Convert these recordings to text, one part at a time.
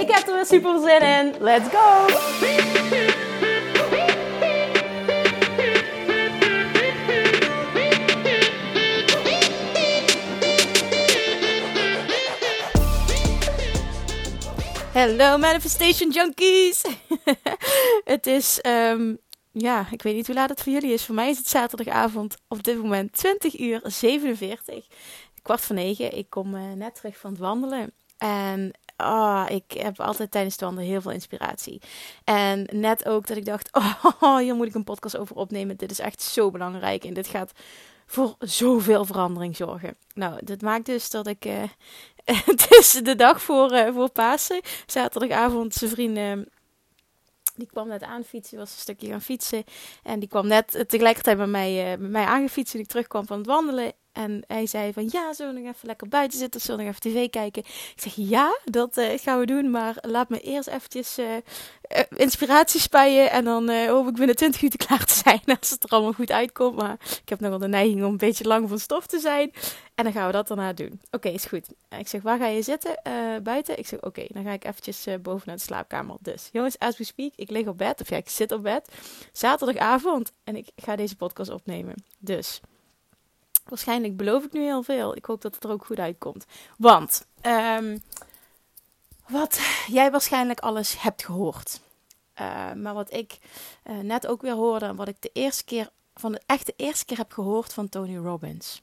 Ik heb er weer super zin in. Let's go! Hallo Manifestation Junkies! het is, um, ja, ik weet niet hoe laat het voor jullie is. Voor mij is het zaterdagavond op dit moment 20 uur 47. Kwart voor negen. Ik kom uh, net terug van het wandelen. En oh, ik heb altijd tijdens het wandelen heel veel inspiratie. En net ook dat ik dacht, oh, hier moet ik een podcast over opnemen. Dit is echt zo belangrijk en dit gaat voor zoveel verandering zorgen. Nou, dat maakt dus dat ik. Uh, het is de dag voor, uh, voor Pasen. Zaterdagavond, zijn vrienden. Die kwam net aan fietsen, was een stukje gaan fietsen. En die kwam net tegelijkertijd bij mij, uh, bij mij aangefietst. En ik terugkwam van het wandelen. En hij zei van ja, zullen we nog even lekker buiten zitten? Zullen we nog even tv kijken? Ik zeg ja, dat uh, gaan we doen. Maar laat me eerst eventjes uh, uh, inspiratie spuien. En dan hoop ik binnen 20 minuten klaar te zijn. Als het er allemaal goed uitkomt. Maar ik heb nog wel de neiging om een beetje lang van stof te zijn. En dan gaan we dat daarna doen. Oké, is goed. Ik zeg waar ga je zitten? buiten? Ik zeg oké, dan ga ik eventjes boven naar de slaapkamer. Dus jongens, as we speak, ik lig op bed. Of ja, ik zit op bed. Zaterdagavond. En ik ga deze podcast opnemen. Dus... Waarschijnlijk beloof ik nu heel veel. Ik hoop dat het er ook goed uitkomt. Want um, wat jij waarschijnlijk alles hebt gehoord. Uh, maar wat ik uh, net ook weer hoorde. En wat ik de eerste keer van de echt de eerste keer heb gehoord van Tony Robbins.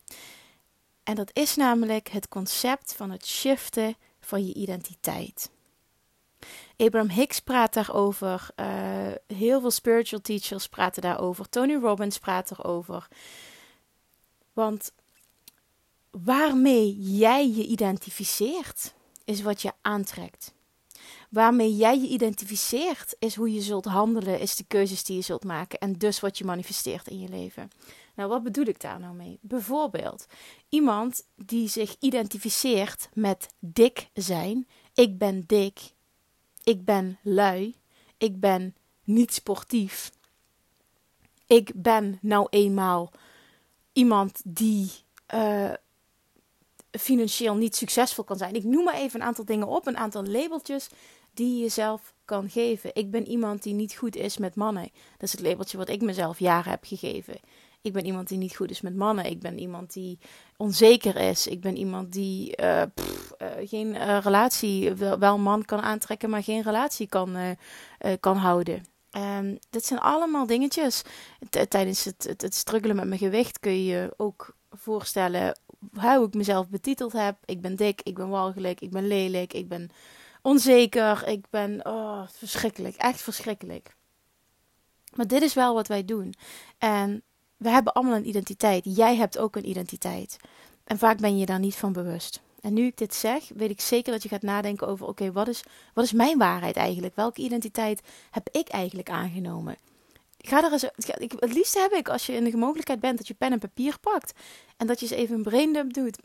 En dat is namelijk het concept van het shiften van je identiteit. Abraham Hicks praat daarover. Uh, heel veel spiritual teachers praten daarover. Tony Robbins praat erover. Want waarmee jij je identificeert, is wat je aantrekt. Waarmee jij je identificeert, is hoe je zult handelen, is de keuzes die je zult maken en dus wat je manifesteert in je leven. Nou, wat bedoel ik daar nou mee? Bijvoorbeeld iemand die zich identificeert met dik zijn. Ik ben dik. Ik ben lui. Ik ben niet sportief. Ik ben nou eenmaal iemand die uh, financieel niet succesvol kan zijn. Ik noem maar even een aantal dingen op, een aantal labeltjes die je jezelf kan geven. Ik ben iemand die niet goed is met mannen. Dat is het labeltje wat ik mezelf jaren heb gegeven. Ik ben iemand die niet goed is met mannen. Ik ben iemand die onzeker is. Ik ben iemand die uh, geen relatie, wel, wel, man kan aantrekken, maar geen relatie kan, kan houden. Um, dit zijn allemaal dingetjes. Tijdens het, het, het struggelen met mijn gewicht kun je je ook voorstellen hoe ik mezelf betiteld heb. Ik ben dik, ik ben walgelijk, ik ben lelijk, ik ben onzeker, ik ben oh, verschrikkelijk, echt verschrikkelijk. Maar dit is wel wat wij doen. En we hebben allemaal een identiteit. Jij hebt ook een identiteit. En vaak ben je daar niet van bewust. En nu ik dit zeg, weet ik zeker dat je gaat nadenken over: oké, wat, is, wat is mijn waarheid eigenlijk? Welke identiteit heb ik eigenlijk aangenomen? Ga er eens, ik, het liefst heb ik als je in de mogelijkheid bent dat je pen en papier pakt en dat je eens even een braindump doet.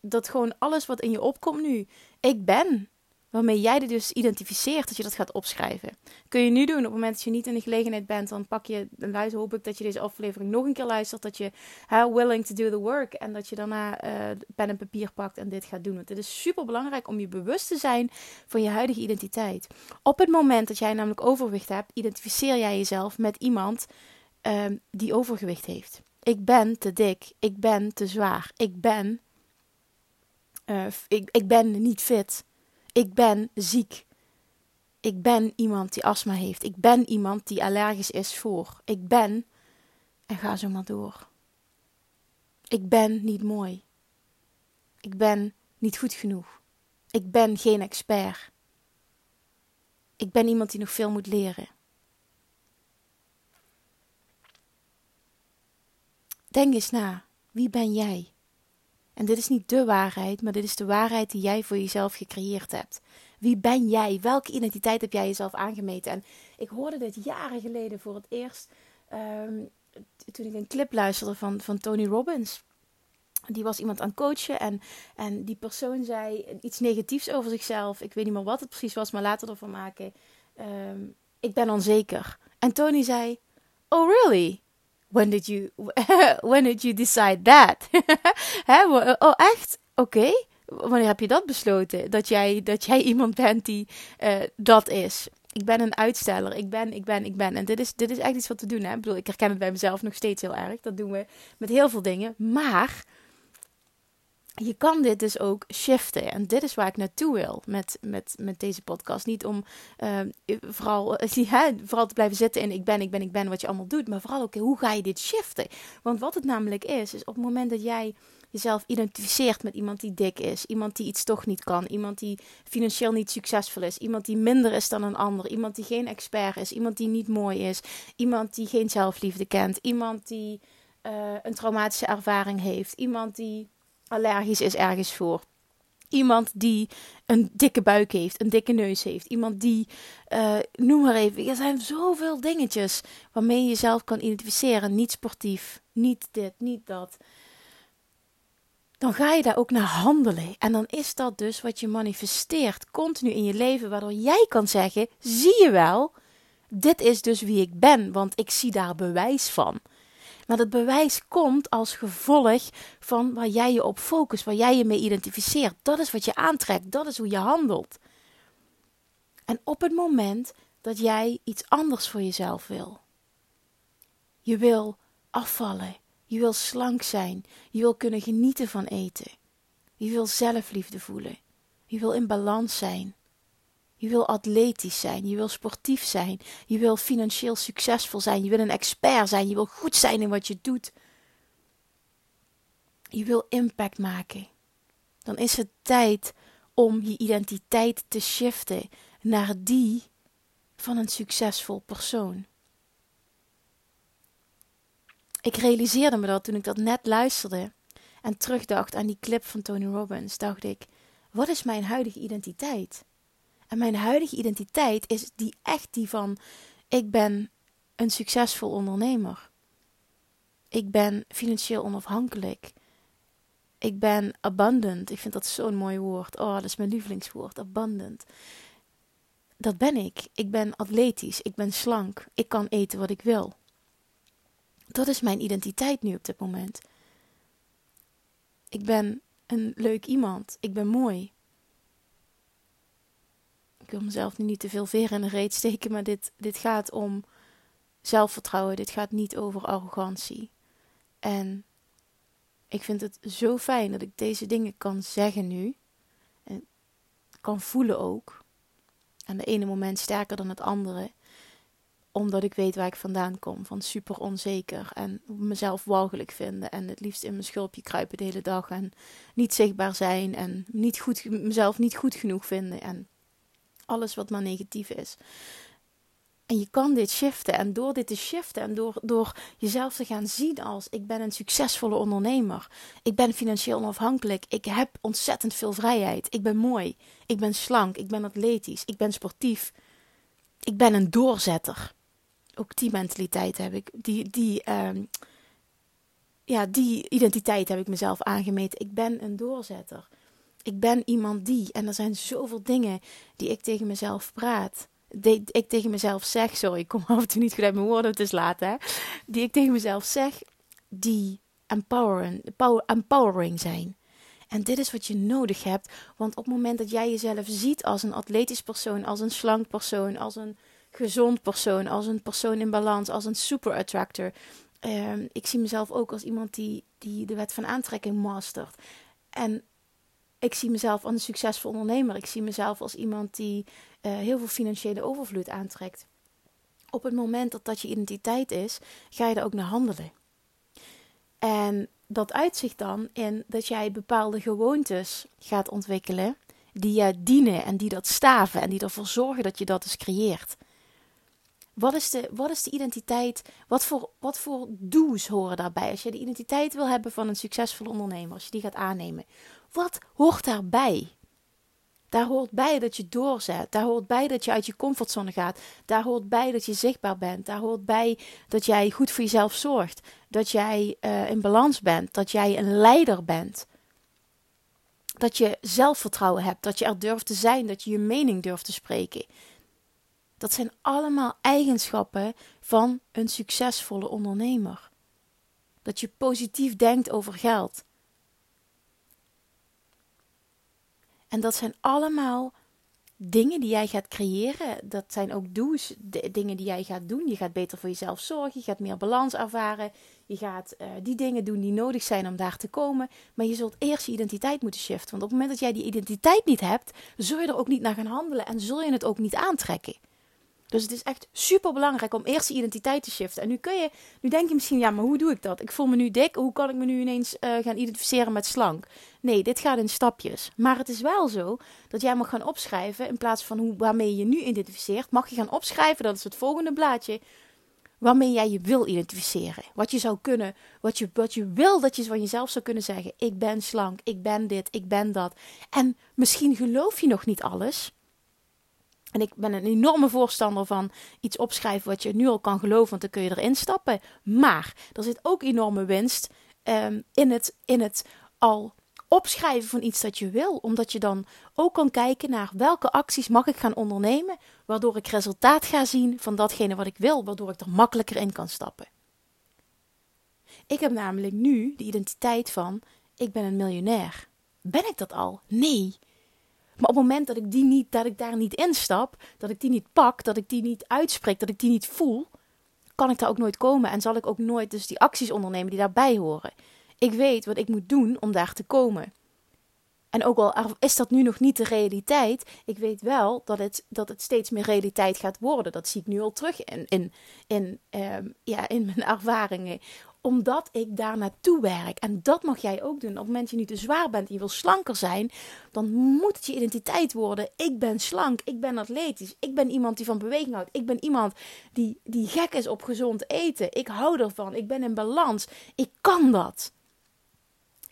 Dat gewoon alles wat in je opkomt nu, ik ben waarmee jij dit dus identificeert, dat je dat gaat opschrijven. Kun je nu doen op het moment dat je niet in de gelegenheid bent, dan pak je, luister, hoop ik dat je deze aflevering nog een keer luistert, dat je how willing to do the work en dat je daarna uh, pen en papier pakt en dit gaat doen. Want het is super belangrijk om je bewust te zijn van je huidige identiteit. Op het moment dat jij namelijk overgewicht hebt, identificeer jij jezelf met iemand uh, die overgewicht heeft. Ik ben te dik, ik ben te zwaar, ik ben, uh, ik, ik ben niet fit. Ik ben ziek. Ik ben iemand die astma heeft. Ik ben iemand die allergisch is voor. Ik ben. En ga zo maar door. Ik ben niet mooi. Ik ben niet goed genoeg. Ik ben geen expert. Ik ben iemand die nog veel moet leren. Denk eens na. Wie ben jij? En dit is niet de waarheid, maar dit is de waarheid die jij voor jezelf gecreëerd hebt. Wie ben jij? Welke identiteit heb jij jezelf aangemeten? En ik hoorde dit jaren geleden voor het eerst ehm, toen ik een clip luisterde van, van Tony Robbins. Die was iemand aan coachen en, en die persoon zei iets negatiefs over zichzelf. Ik weet niet meer wat het precies was, maar laten we ervan maken. Ehm, ik ben onzeker. En Tony zei: Oh, really? When did you, when did you decide that? oh, echt? Oké. Wanneer heb je dat besloten? Dat jij, dat jij iemand bent die uh, dat is. Ik ben een uitsteller. Ik ben, ik ben, ik ben. En dit is, dit is echt iets wat we doen. Hè? Ik bedoel, ik herken het bij mezelf nog steeds heel erg. Dat doen we met heel veel dingen. Maar je kan dit dus ook shiften. En dit is waar ik naartoe wil met, met, met deze podcast. Niet om uh, vooral, ja, vooral te blijven zitten in ik ben, ik ben, ik ben, wat je allemaal doet. Maar vooral ook, hoe ga je dit shiften? Want wat het namelijk is, is op het moment dat jij jezelf identificeert met iemand die dik is, iemand die iets toch niet kan, iemand die financieel niet succesvol is, iemand die minder is dan een ander, iemand die geen expert is, iemand die niet mooi is, iemand die geen zelfliefde kent, iemand die uh, een traumatische ervaring heeft, iemand die allergisch is ergens voor. Iemand die een dikke buik heeft, een dikke neus heeft. Iemand die, uh, noem maar even, er zijn zoveel dingetjes waarmee je jezelf kan identificeren. Niet sportief, niet dit, niet dat. Dan ga je daar ook naar handelen. En dan is dat dus wat je manifesteert continu in je leven, waardoor jij kan zeggen: zie je wel, dit is dus wie ik ben, want ik zie daar bewijs van. Maar dat bewijs komt als gevolg van waar jij je op focust, waar jij je mee identificeert. Dat is wat je aantrekt, dat is hoe je handelt. En op het moment dat jij iets anders voor jezelf wil, je wil afvallen, je wil slank zijn, je wil kunnen genieten van eten, je wil zelfliefde voelen, je wil in balans zijn, je wil atletisch zijn, je wil sportief zijn, je wil financieel succesvol zijn, je wil een expert zijn, je wil goed zijn in wat je doet. Je wil impact maken. Dan is het tijd om je identiteit te shiften naar die van een succesvol persoon. Ik realiseerde me dat toen ik dat net luisterde en terugdacht aan die clip van Tony Robbins, dacht ik: wat is mijn huidige identiteit? En mijn huidige identiteit is die echt die van ik ben een succesvol ondernemer. Ik ben financieel onafhankelijk. Ik ben abundant. Ik vind dat zo'n mooi woord. Oh, dat is mijn lievelingswoord. Abundant. Dat ben ik. Ik ben atletisch. Ik ben slank. Ik kan eten wat ik wil. Dat is mijn identiteit nu op dit moment. Ik ben een leuk iemand. Ik ben mooi wil mezelf nu niet te veel veren in de reet steken, maar dit, dit gaat om zelfvertrouwen. Dit gaat niet over arrogantie. En ik vind het zo fijn dat ik deze dingen kan zeggen nu. En kan voelen ook. En de ene moment sterker dan het andere. Omdat ik weet waar ik vandaan kom. Van super onzeker. En mezelf walgelijk vinden. En het liefst in mijn schulpje kruipen de hele dag. En niet zichtbaar zijn. En niet goed, mezelf niet goed genoeg vinden. En alles wat maar negatief is. En je kan dit shiften. En door dit te shiften en door, door jezelf te gaan zien als ik ben een succesvolle ondernemer. Ik ben financieel onafhankelijk. Ik heb ontzettend veel vrijheid. Ik ben mooi. Ik ben slank. Ik ben atletisch. Ik ben sportief. Ik ben een doorzetter. Ook die mentaliteit heb ik. Die, die, um, ja, die identiteit heb ik mezelf aangemeten. Ik ben een doorzetter ik ben iemand die. En er zijn zoveel dingen die ik tegen mezelf praat. Ik tegen mezelf zeg. Sorry, ik kom af en toe niet goed mijn woorden. Het is laat, hè. Die ik tegen mezelf zeg. Die empowering, empowering zijn. En dit is wat je nodig hebt. Want op het moment dat jij jezelf ziet als een atletisch persoon, als een slank persoon, als een gezond persoon, als een persoon in balans, als een super attractor. Ehm, ik zie mezelf ook als iemand die, die de wet van aantrekking mastert. En ik zie mezelf als een succesvol ondernemer. Ik zie mezelf als iemand die uh, heel veel financiële overvloed aantrekt. Op het moment dat dat je identiteit is, ga je er ook naar handelen. En dat uitzicht dan in dat jij bepaalde gewoontes gaat ontwikkelen die je dienen en die dat staven en die ervoor zorgen dat je dat dus creëert. Wat is, de, wat is de identiteit? Wat voor, wat voor do's horen daarbij? Als je de identiteit wil hebben van een succesvol ondernemer, als je die gaat aannemen, wat hoort daarbij? Daar hoort bij dat je doorzet. Daar hoort bij dat je uit je comfortzone gaat. Daar hoort bij dat je zichtbaar bent. Daar hoort bij dat jij goed voor jezelf zorgt. Dat jij uh, in balans bent. Dat jij een leider bent. Dat je zelfvertrouwen hebt. Dat je er durft te zijn. Dat je je mening durft te spreken. Dat zijn allemaal eigenschappen van een succesvolle ondernemer. Dat je positief denkt over geld. En dat zijn allemaal dingen die jij gaat creëren. Dat zijn ook do's, dingen die jij gaat doen. Je gaat beter voor jezelf zorgen. Je gaat meer balans ervaren. Je gaat uh, die dingen doen die nodig zijn om daar te komen. Maar je zult eerst je identiteit moeten shiften. Want op het moment dat jij die identiteit niet hebt, zul je er ook niet naar gaan handelen en zul je het ook niet aantrekken. Dus het is echt super belangrijk om eerst je identiteit te shiften. En nu kun je, nu denk je misschien, ja, maar hoe doe ik dat? Ik voel me nu dik, hoe kan ik me nu ineens uh, gaan identificeren met slank? Nee, dit gaat in stapjes. Maar het is wel zo dat jij mag gaan opschrijven, in plaats van hoe, waarmee je je nu identificeert, mag je gaan opschrijven, dat is het volgende blaadje, waarmee jij je wil identificeren. Wat je zou kunnen, wat je, wat je wil dat je van jezelf zou kunnen zeggen. Ik ben slank, ik ben dit, ik ben dat. En misschien geloof je nog niet alles. En ik ben een enorme voorstander van iets opschrijven wat je nu al kan geloven, want dan kun je erin stappen. Maar er zit ook enorme winst um, in, het, in het al opschrijven van iets dat je wil. Omdat je dan ook kan kijken naar welke acties mag ik gaan ondernemen, waardoor ik resultaat ga zien van datgene wat ik wil, waardoor ik er makkelijker in kan stappen. Ik heb namelijk nu de identiteit van ik ben een miljonair. Ben ik dat al? Nee. Maar op het moment dat ik, die niet, dat ik daar niet instap, dat ik die niet pak, dat ik die niet uitspreek, dat ik die niet voel, kan ik daar ook nooit komen en zal ik ook nooit dus die acties ondernemen die daarbij horen. Ik weet wat ik moet doen om daar te komen. En ook al is dat nu nog niet de realiteit, ik weet wel dat het, dat het steeds meer realiteit gaat worden. Dat zie ik nu al terug in, in, in, ehm, ja, in mijn ervaringen omdat ik daar naartoe werk. En dat mag jij ook doen. Op het moment dat je niet te zwaar bent en je wil slanker zijn, dan moet het je identiteit worden. Ik ben slank, ik ben atletisch, ik ben iemand die van beweging houdt. Ik ben iemand die, die gek is op gezond eten. Ik hou ervan, ik ben in balans. Ik kan dat.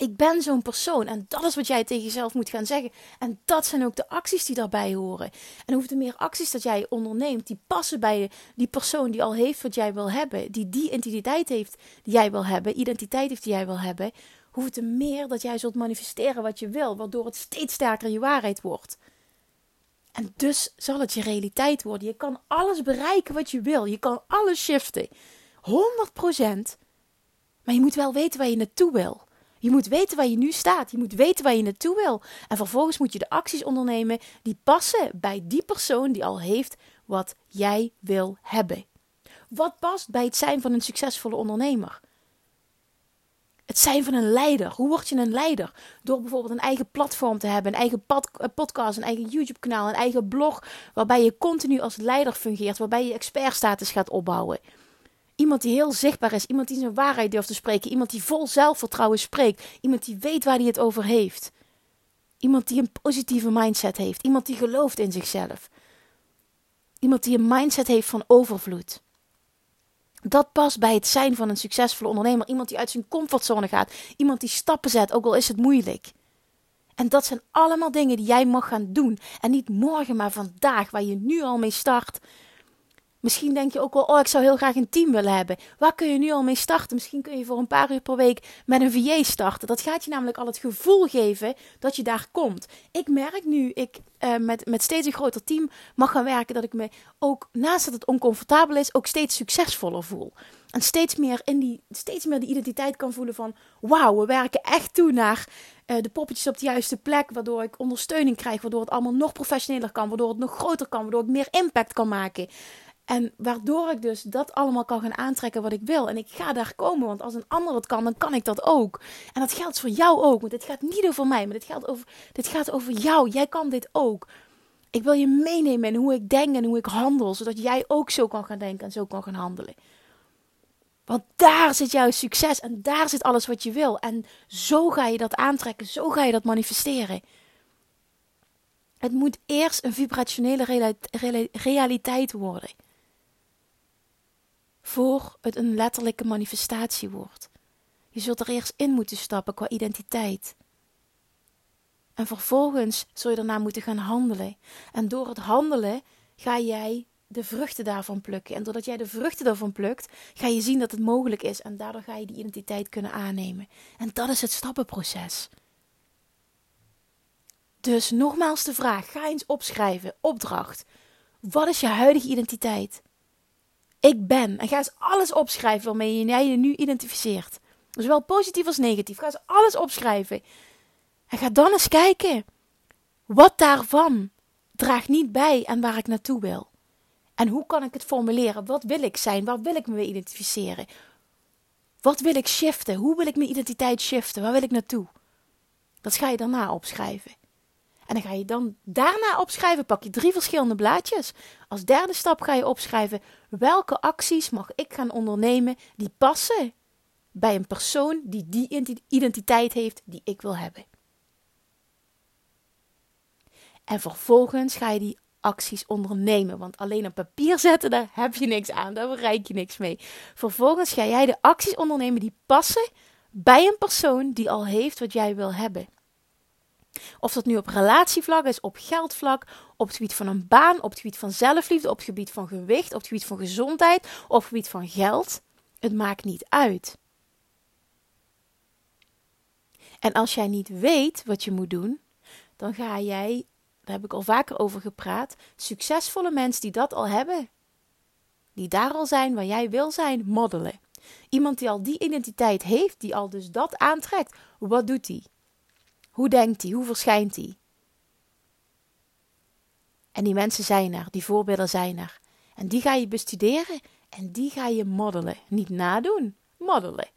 Ik ben zo'n persoon. En dat is wat jij tegen jezelf moet gaan zeggen. En dat zijn ook de acties die daarbij horen. En hoeveel meer acties dat jij onderneemt, die passen bij die persoon die al heeft wat jij wil hebben. Die die identiteit heeft die jij wil hebben. Identiteit heeft die jij wil hebben. Hoeveel te meer dat jij zult manifesteren wat je wil. Waardoor het steeds sterker je waarheid wordt. En dus zal het je realiteit worden. Je kan alles bereiken wat je wil. Je kan alles shiften. 100%. Maar je moet wel weten waar je naartoe wil. Je moet weten waar je nu staat. Je moet weten waar je naartoe wil. En vervolgens moet je de acties ondernemen die passen bij die persoon die al heeft wat jij wil hebben. Wat past bij het zijn van een succesvolle ondernemer? Het zijn van een leider. Hoe word je een leider? Door bijvoorbeeld een eigen platform te hebben, een eigen eh, podcast, een eigen YouTube-kanaal, een eigen blog, waarbij je continu als leider fungeert, waarbij je expertstatus gaat opbouwen. Iemand die heel zichtbaar is. Iemand die zijn waarheid durft te spreken. Iemand die vol zelfvertrouwen spreekt. Iemand die weet waar hij het over heeft. Iemand die een positieve mindset heeft. Iemand die gelooft in zichzelf. Iemand die een mindset heeft van overvloed. Dat past bij het zijn van een succesvolle ondernemer. Iemand die uit zijn comfortzone gaat. Iemand die stappen zet, ook al is het moeilijk. En dat zijn allemaal dingen die jij mag gaan doen. En niet morgen, maar vandaag, waar je nu al mee start. Misschien denk je ook wel, oh, ik zou heel graag een team willen hebben. Waar kun je nu al mee starten? Misschien kun je voor een paar uur per week met een VA starten. Dat gaat je namelijk al het gevoel geven dat je daar komt. Ik merk nu, ik uh, met, met steeds een groter team mag gaan werken, dat ik me ook, naast dat het oncomfortabel is, ook steeds succesvoller voel. En steeds meer, in die, steeds meer die identiteit kan voelen van, wauw, we werken echt toe naar uh, de poppetjes op de juiste plek, waardoor ik ondersteuning krijg, waardoor het allemaal nog professioneler kan, waardoor het nog groter kan, waardoor ik meer impact kan maken. En waardoor ik dus dat allemaal kan gaan aantrekken wat ik wil. En ik ga daar komen, want als een ander het kan, dan kan ik dat ook. En dat geldt voor jou ook, want dit gaat niet over mij, maar dit gaat over, dit gaat over jou. Jij kan dit ook. Ik wil je meenemen in hoe ik denk en hoe ik handel, zodat jij ook zo kan gaan denken en zo kan gaan handelen. Want daar zit jouw succes en daar zit alles wat je wil. En zo ga je dat aantrekken, zo ga je dat manifesteren. Het moet eerst een vibrationele realiteit worden. Voor het een letterlijke manifestatie wordt. Je zult er eerst in moeten stappen qua identiteit. En vervolgens zul je daarna moeten gaan handelen. En door het handelen ga jij de vruchten daarvan plukken. En doordat jij de vruchten daarvan plukt, ga je zien dat het mogelijk is. En daardoor ga je die identiteit kunnen aannemen. En dat is het stappenproces. Dus nogmaals de vraag: ga eens opschrijven. Opdracht. Wat is je huidige identiteit? Ik ben. En ga eens alles opschrijven waarmee jij je nu identificeert. Zowel positief als negatief. Ga eens alles opschrijven. En ga dan eens kijken. Wat daarvan draagt niet bij aan waar ik naartoe wil. En hoe kan ik het formuleren? Wat wil ik zijn? Waar wil ik me identificeren? Wat wil ik shiften? Hoe wil ik mijn identiteit shiften? Waar wil ik naartoe? Dat ga je daarna opschrijven. En dan ga je dan daarna opschrijven, pak je drie verschillende blaadjes. Als derde stap ga je opschrijven welke acties mag ik gaan ondernemen die passen bij een persoon die die identiteit heeft die ik wil hebben. En vervolgens ga je die acties ondernemen. Want alleen op papier zetten, daar heb je niks aan. Daar bereik je niks mee. Vervolgens ga jij de acties ondernemen die passen bij een persoon die al heeft wat jij wil hebben. Of dat nu op relatievlak is, op geldvlak, op het gebied van een baan, op het gebied van zelfliefde, op het gebied van gewicht, op het gebied van gezondheid, op het gebied van geld. Het maakt niet uit. En als jij niet weet wat je moet doen, dan ga jij, daar heb ik al vaker over gepraat, succesvolle mensen die dat al hebben, die daar al zijn waar jij wil zijn, moddelen. Iemand die al die identiteit heeft, die al dus dat aantrekt, wat doet hij? Hoe denkt hij? Hoe verschijnt hij? En die mensen zijn er, die voorbeelden zijn er. En die ga je bestuderen en die ga je moddelen. Niet nadoen, moddelen.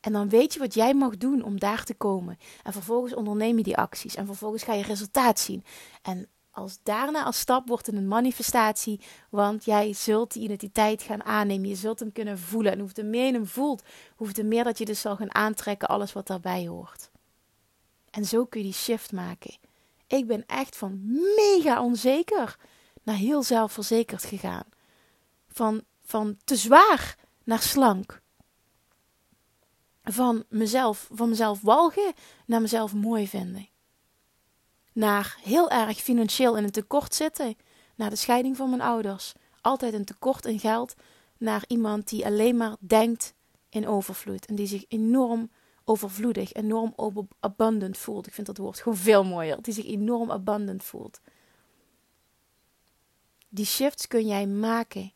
En dan weet je wat jij mag doen om daar te komen. En vervolgens onderneem je die acties. En vervolgens ga je resultaat zien. En als daarna als stap wordt het een manifestatie. Want jij zult die identiteit gaan aannemen. Je zult hem kunnen voelen. En hoeveel meer je hem voelt, hoeveel meer dat je dus zal gaan aantrekken alles wat daarbij hoort. En zo kun je die shift maken. Ik ben echt van mega onzeker naar heel zelfverzekerd gegaan. Van, van te zwaar naar slank. Van mezelf, van mezelf walgen naar mezelf mooi vinden naar heel erg financieel in een tekort zitten, naar de scheiding van mijn ouders, altijd een tekort in geld, naar iemand die alleen maar denkt in overvloed en die zich enorm overvloedig, enorm abundant voelt. Ik vind dat woord gewoon veel mooier, die zich enorm abundant voelt. Die shifts kun jij maken.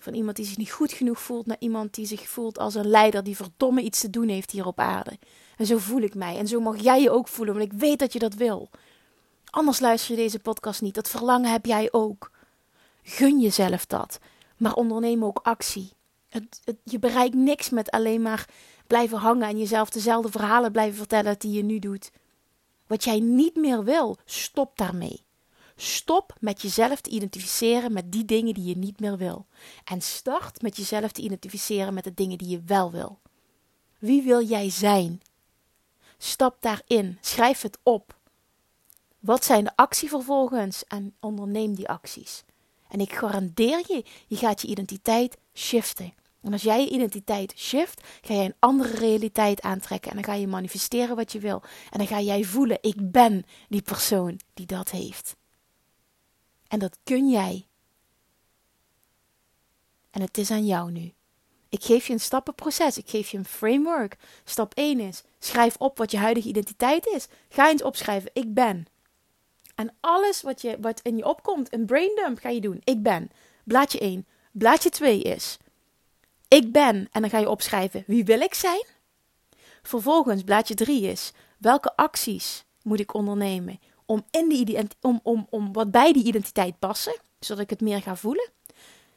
Van iemand die zich niet goed genoeg voelt naar iemand die zich voelt als een leider die verdomme iets te doen heeft hier op aarde. En zo voel ik mij. En zo mag jij je ook voelen, want ik weet dat je dat wil. Anders luister je deze podcast niet. Dat verlangen heb jij ook. Gun jezelf dat. Maar onderneem ook actie. Het, je bereikt niks met alleen maar blijven hangen en jezelf dezelfde verhalen blijven vertellen die je nu doet. Wat jij niet meer wil, stop daarmee. Stop met jezelf te identificeren met die dingen die je niet meer wil. En start met jezelf te identificeren met de dingen die je wel wil. Wie wil jij zijn? Stap daarin. Schrijf het op. Wat zijn de actievervolgens en onderneem die acties. En ik garandeer je, je gaat je identiteit shiften. En als jij je identiteit shift, ga jij een andere realiteit aantrekken. En dan ga je manifesteren wat je wil. En dan ga jij voelen, ik ben die persoon die dat heeft. En dat kun jij. En het is aan jou nu. Ik geef je een stappenproces. Ik geef je een framework. Stap 1 is: schrijf op wat je huidige identiteit is. Ga eens opschrijven: ik ben. En alles wat, je, wat in je opkomt, een braindump ga je doen. Ik ben. Blaadje 1. Blaadje 2 is. Ik ben. En dan ga je opschrijven. Wie wil ik zijn? Vervolgens, blaadje 3 is. Welke acties moet ik ondernemen om, in die, om, om, om wat bij die identiteit passen, zodat ik het meer ga voelen?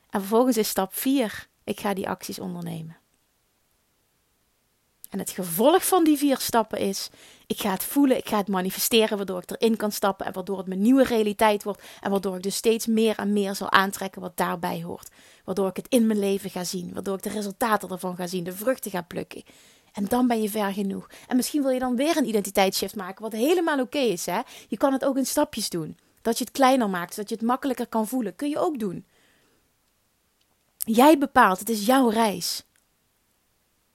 En vervolgens is stap 4. Ik ga die acties ondernemen. En het gevolg van die vier stappen is: ik ga het voelen, ik ga het manifesteren, waardoor ik erin kan stappen en waardoor het mijn nieuwe realiteit wordt. En waardoor ik dus steeds meer en meer zal aantrekken wat daarbij hoort. Waardoor ik het in mijn leven ga zien, waardoor ik de resultaten ervan ga zien, de vruchten ga plukken. En dan ben je ver genoeg. En misschien wil je dan weer een identiteitsshift maken, wat helemaal oké is. Hè? Je kan het ook in stapjes doen. Dat je het kleiner maakt, zodat je het makkelijker kan voelen. Kun je ook doen. Jij bepaalt, het is jouw reis.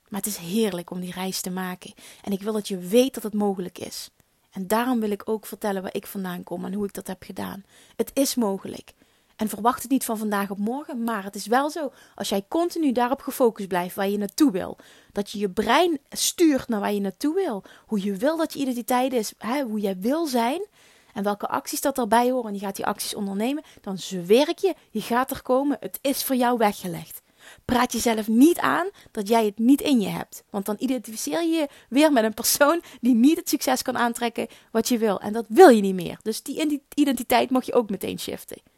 Maar het is heerlijk om die reis te maken. En ik wil dat je weet dat het mogelijk is. En daarom wil ik ook vertellen waar ik vandaan kom en hoe ik dat heb gedaan. Het is mogelijk. En verwacht het niet van vandaag op morgen, maar het is wel zo. Als jij continu daarop gefocust blijft waar je naartoe wil, dat je je brein stuurt naar waar je naartoe wil, hoe je wil dat je identiteit is, hè, hoe jij wil zijn en welke acties dat erbij horen, en je gaat die acties ondernemen, dan zweer je, je gaat er komen. Het is voor jou weggelegd. Praat jezelf niet aan dat jij het niet in je hebt. Want dan identificeer je je weer met een persoon die niet het succes kan aantrekken wat je wil. En dat wil je niet meer. Dus die identiteit mag je ook meteen shiften.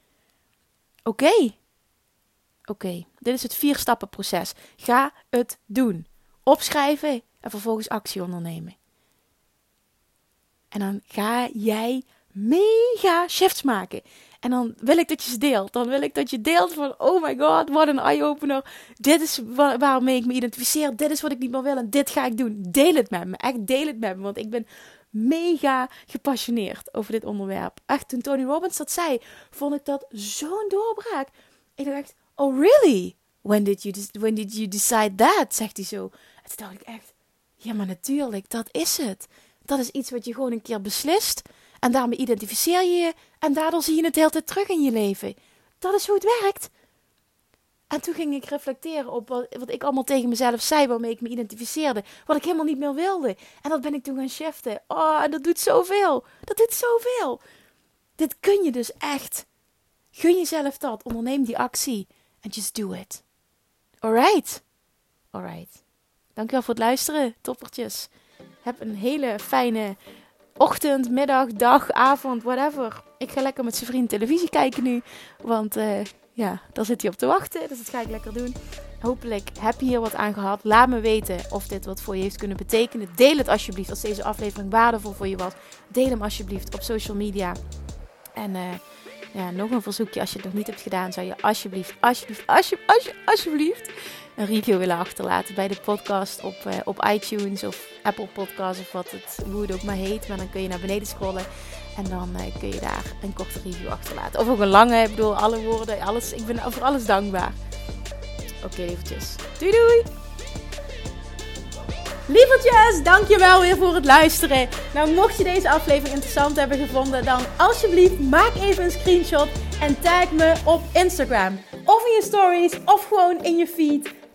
Oké. Oké, dit is het vier stappen proces. Ga het doen. Opschrijven en vervolgens actie ondernemen. En dan ga jij mega shifts maken. En dan wil ik dat je ze deelt. Dan wil ik dat je deelt van, oh my god, wat een eye-opener. Dit is waar, waarmee ik me identificeer. Dit is wat ik niet meer wil en dit ga ik doen. Deel het met me. Echt deel het met me. Want ik ben mega gepassioneerd over dit onderwerp. Echt, toen Tony Robbins dat zei, vond ik dat zo'n doorbraak. Ik dacht, oh really? When did you, when did you decide that? Zegt hij zo. En toen dacht ik echt, ja maar natuurlijk, dat is het. Dat is iets wat je gewoon een keer beslist. En daarmee identificeer je je. En daardoor zie je het de hele tijd terug in je leven. Dat is hoe het werkt. En toen ging ik reflecteren op wat, wat, ik allemaal tegen mezelf zei, waarmee ik me identificeerde. Wat ik helemaal niet meer wilde. En dat ben ik toen gaan shiften. Oh, en dat doet zoveel. Dat doet zoveel. Dit kun je dus echt. Gun jezelf dat. Onderneem die actie. En just do it. Alright. Alright. Dankjewel voor het luisteren, toppertjes. Heb een hele fijne ochtend, middag, dag, avond, whatever. Ik ga lekker met zijn vriend televisie kijken nu. Want uh, ja, daar zit hij op te wachten. Dus dat ga ik lekker doen. Hopelijk heb je hier wat aan gehad. Laat me weten of dit wat voor je heeft kunnen betekenen. Deel het alsjeblieft als deze aflevering waardevol voor je was. Deel hem alsjeblieft op social media. En uh, ja, nog een verzoekje als je het nog niet hebt gedaan. Zou je alsjeblieft, alsjeblieft, alsjeblieft, alsjeblieft een review willen achterlaten bij de podcast op, uh, op iTunes of Apple Podcasts of wat het, hoe het ook maar heet. Maar dan kun je naar beneden scrollen en dan uh, kun je daar een korte review achterlaten. Of ook een lange, ik bedoel alle woorden, alles, ik ben voor alles dankbaar. Oké, okay, eventjes. Doei doei! Lievertjes, dankjewel weer voor het luisteren. Nou, mocht je deze aflevering interessant hebben gevonden, dan alsjeblieft maak even een screenshot en tag me op Instagram. Of in je stories, of gewoon in je feed.